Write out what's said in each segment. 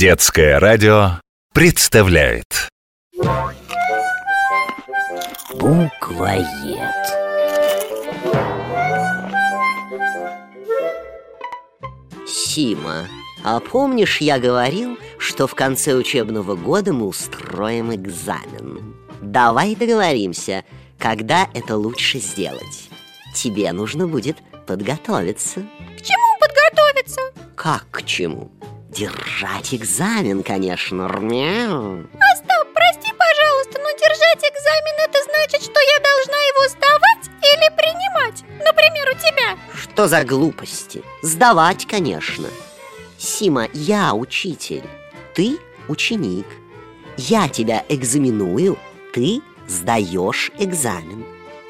Детское радио представляет Буквоед. Сима, а помнишь, я говорил, что в конце учебного года мы устроим экзамен? Давай договоримся, когда это лучше сделать. Тебе нужно будет подготовиться. К чему подготовиться? Как к чему? Держать экзамен, конечно. Мяу. Остап, прости, пожалуйста, но держать экзамен это значит, что я должна его сдавать или принимать? Например, у тебя. Что за глупости? Сдавать, конечно. Сима, я учитель, ты ученик. Я тебя экзаменую, ты сдаешь экзамен.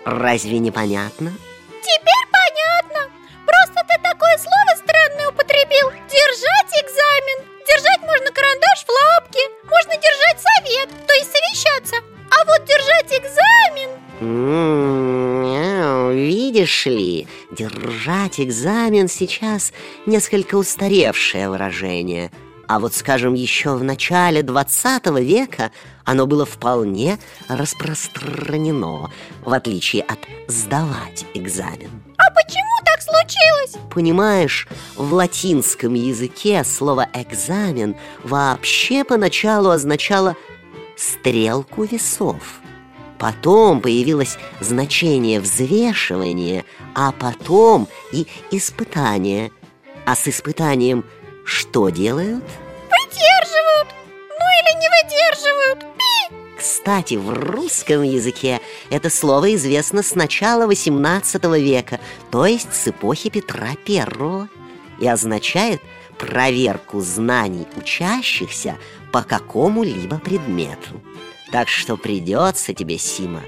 Разве не понятно? Теперь понятно. Просто ты такое слово совет, то есть совещаться. А вот держать экзамен... М-м-м, Видишь ли, держать экзамен сейчас несколько устаревшее выражение. А вот, скажем, еще в начале 20 века оно было вполне распространено, в отличие от сдавать экзамен. Так случилось? Понимаешь, в латинском языке слово «экзамен» вообще поначалу означало «стрелку весов». Потом появилось значение взвешивания, а потом и испытание. А с испытанием что делают? Выдерживают. Ну или не выдерживают. Кстати, в русском языке это слово известно с начала XVIII века, то есть с эпохи Петра I, и означает проверку знаний учащихся по какому-либо предмету. Так что придется тебе, Сима,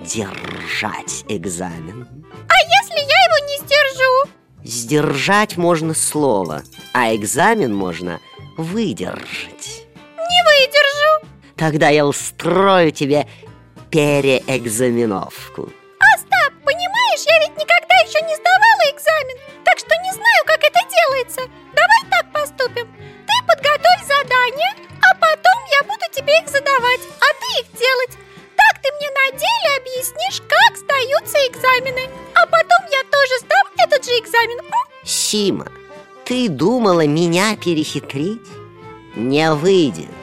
держать экзамен. А если я его не сдержу? Сдержать можно слово, а экзамен можно выдержать. Не выдержу. Тогда я устрою тебе переэкзаменовку. Остап, понимаешь, я ведь никогда еще не сдавала экзамен, так что не знаю, как это делается. Давай так поступим. Ты подготовь задания, а потом я буду тебе их задавать, а ты их делать. Так ты мне на деле объяснишь, как сдаются экзамены. А потом я тоже сдам этот же экзамен. Сима, ты думала меня перехитрить? Не выйдет.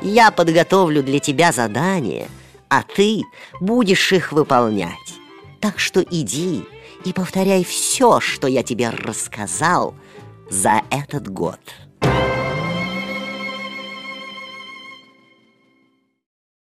Я подготовлю для тебя задания, а ты будешь их выполнять. Так что иди и повторяй все, что я тебе рассказал за этот год.